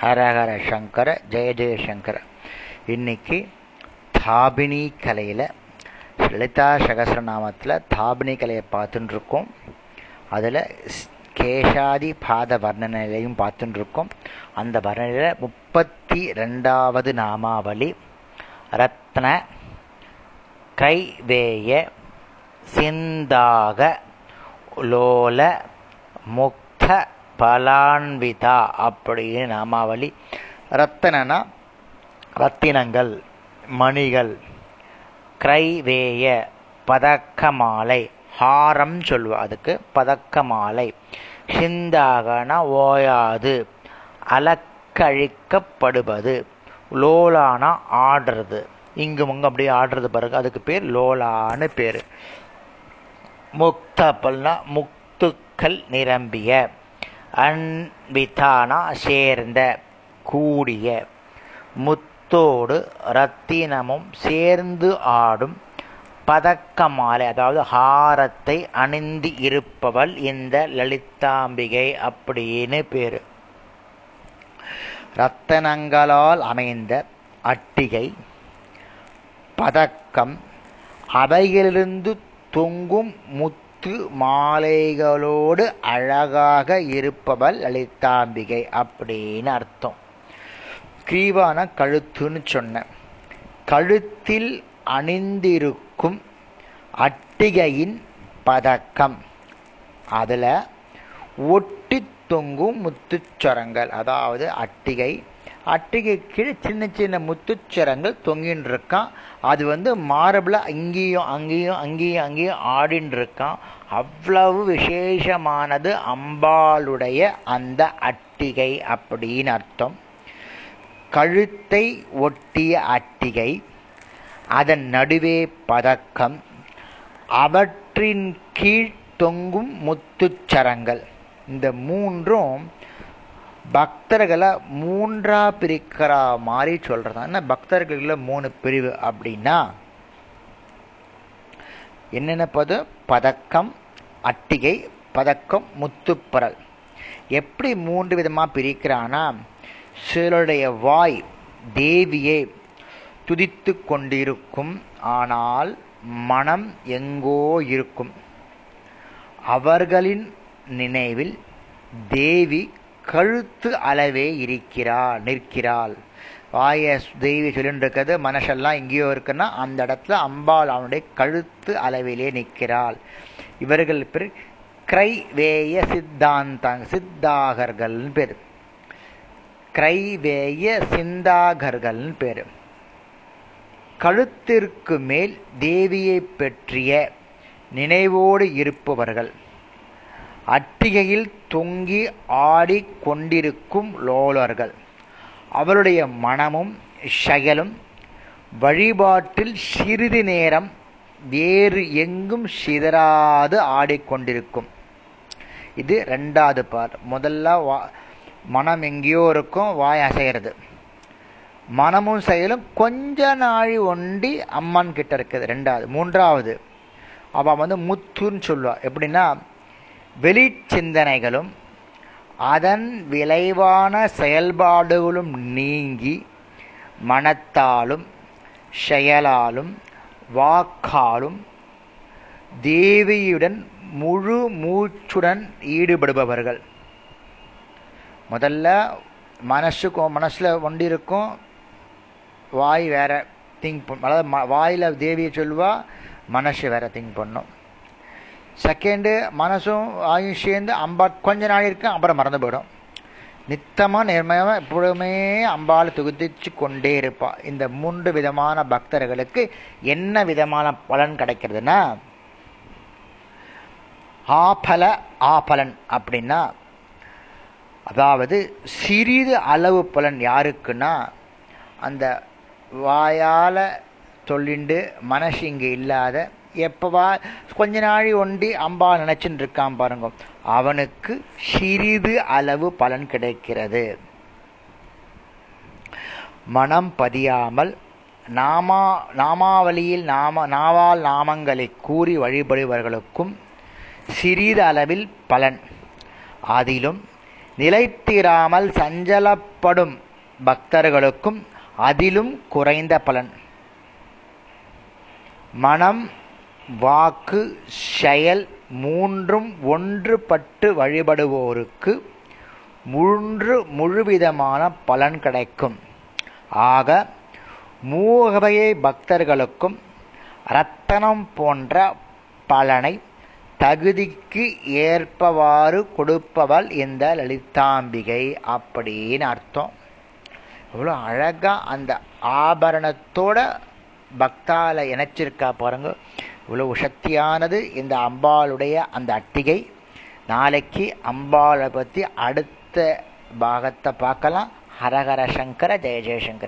ஹரஹர சங்கர ஜெய ஜெயசங்கர இன்னைக்கு தாபினி கலையில் லலிதா சகசரநாமத்தில் தாபினி கலையை பார்த்துட்டு இருக்கோம் அதில் கேஷாதி பாத வர்ணனையிலையும் பார்த்துட்டு இருக்கோம் அந்த வர்ணனையில் முப்பத்தி ரெண்டாவது நாமாவளி ரத்ன கைவேய சிந்தாக லோல முக் பலான்விதா அப்படின்னு நாமாவளி. ரத்தனனா ரத்தினங்கள் மணிகள் கிரைவேய பதக்கமாலை ஹாரம் சொல்லுவா அதுக்கு பதக்கமாலை. சிந்தாகனா ஓயாது அலக்கழிக்கப்படுவது லோலானா ஆடுறது. இங்கு முங்க அப்படியே ஆடுறது பாருங்க அதுக்கு பேர் லோலான்னு பேர். முக்தபல்னா முக்துக்கள் நிரம்பிய. அன்பிதானா சேர்ந்த கூடிய முத்தோடு ரத்தினமும் சேர்ந்து ஆடும் பதக்கமாலை அதாவது ஹாரத்தை அணிந்து இருப்பவள் இந்த லலிதாம்பிகை அப்படின்னு பேரு. ரத்தனங்களால் அமைந்த அட்டிகை பதக்கம் அவையிலிருந்து தொங்கும் முத்து மாலைகளோடு அழகாக இருப்பவள் லலிதாம்பிகை அப்படின்னு அர்த்தம். கிரீவான கழுத்துன்னு சொன்ன கழுத்தில் அணிந்திருக்கும் அட்டிகையின் பதக்கம். அதில் ஒட்டி தொங்கும் முத்துச்சரங்கள் அதாவது அட்டிகை அட்டிகை கீழே சின்ன சின்ன முத்துச்சரங்கள் தொங்கின்னு இருக்கான் அது வந்து மார்பில் அங்கேயும் அங்கேயும் அங்கேயும் அங்கேயும் ஆடின்னு இருக்கான் அவ்வளவு விசேஷமானது அம்பாளுடைய அந்த அட்டிகை அப்படின்னு அர்த்தம். கழுத்தை ஒட்டிய அட்டிகை அதன் நடுவே பதக்கம் அவற்றின் கீழ் தொங்கும் முத்துச்சரங்கள். இந்த மூன்றும் பக்தர்களை மூன்றா பிரிக்கிற மாதிரி சொல்றதா? என்ன பக்தர்களில் மூணு பிரிவு அப்படின்னா என்னென்ன பது? பதக்கம் அட்டிகை பதக்கம் முத்துப்பரல் எப்படி மூன்று விதமா பிரிக்கிறானா சிலருடைய வாய் தேவியை துதித்து கொண்டிருக்கும் ஆனால் மனம் எங்கோ இருக்கும். அவர்களின் நினைவில் தேவி கழுத்து அளவே இருக்கிறாள் நிற்கிறாள். வாய தெய்வி சொல்லிட்டு இருக்கிறது மனசெல்லாம் எங்கேயோ இருக்குன்னா அந்த இடத்துல அம்பாள் அவனுடைய கழுத்து அளவிலே நிற்கிறாள். இவர்கள் பேர் கிரைவேய சித்தாந்த சித்தாகர்கள்னு பேர். கிரைவேய சிந்தாகர்கள்னு பேர். கழுத்திற்கு மேல் தேவியை பற்றிய நினைவோடு இருப்பவர்கள். அட்டிகையில் தொங்கி ஆடி கொண்டிருக்கும் லோலர்கள். அவருடைய மனமும் செயலும் வழிபாட்டில் சிறிது நேரம் வேறு எங்கும் சிதறாது ஆடிக்கொண்டிருக்கும் இது ரெண்டாவது பார். முதல்ல வா மனம் எங்கேயோ இருக்கும் வாய் அசைகிறது. மனமும் செயலும் கொஞ்ச நாழி ஒண்டி அம்மன் கிட்ட இருக்குது. ரெண்டாவது மூன்றாவது அவள் வந்து முத்துன்னு சொல்லுவா. எப்படின்னா வெளிச்சிந்தனைகளும் அதன் விளைவான செயல்பாடுகளும் நீங்கி மனத்தாலும் செயலாலும் வாக்காலும் தேவியுடன் முழு மூச்சுடன் ஈடுபடுபவர்கள். முதல்ல மனசுக்கும் மனசில் ஒண்டி இருக்கும் வாய் வேற திங்க் அதாவது வாயில் தேவியை சொல்லுவா மனசு வேற திங்க் பண்ணும். செகண்டு மனசும் வாயும் சேர்ந்து அம்பா கொஞ்ச நாள் இருக்கும் அப்புறம் மறந்து போயிடும். நித்தமாக நேர்மையாக எப்பொழுதுமே அம்பாள் துகுதிச்சு கொண்டே இருப்பா. இந்த மூன்று விதமான பக்தர்களுக்கு என்ன விதமான பலன் கிடைக்கிறதுனா ஆபல ஆபலன் அப்படின்னா அதாவது சிறிது அளவு பலன் யாருக்குன்னா அந்த வாயால் சொல்லிண்டு மனசு இங்கே இல்லாத எப்பவா கொஞ்ச நாள் ஒண்டி அம்பா நினைச்சுட்டு இருக்கான் பாருங்க. அவனுக்கு சிறிது அளவு பலன் கிடைக்கிறது. மனம் பதியாமல் நாமா நாமாவளியில் நாம நாவால் நாமங்களை கூறி வழிபடுபவர்களுக்கும் சிறிது அளவில் பலன். அதிலும் நிலைத்திராமல் சஞ்சலப்படும் பக்தர்களுக்கும் அதிலும் குறைந்த பலன். மனம் வாக்கு செயல் மூன்றும் ஒன்றுபட்டு வழிபடுவோருக்கு மூன்று முழுவிதமான பலன் கிடைக்கும். ஆக மூவகை பக்தர்களுக்கும் ரத்தனம் போன்ற பலனை தகுதிக்கு ஏற்பவாறு கொடுப்பவள் இந்த லலிதாம்பிகை அப்படின்னு அர்த்தம். எவ்வளோ அழகா அந்த ஆபரணத்தோட பக்தால இணைச்சிருக்கா பாருங்க. இவ்வளவு சக்தியானது இந்த அம்பாளுடைய அந்த அட்டிகை. நாளைக்கு அம்பாளை பற்றி அடுத்த பாகத்தை பார்க்கலாம். ஹரஹர சங்கர ஜெய ஜெயசங்கர.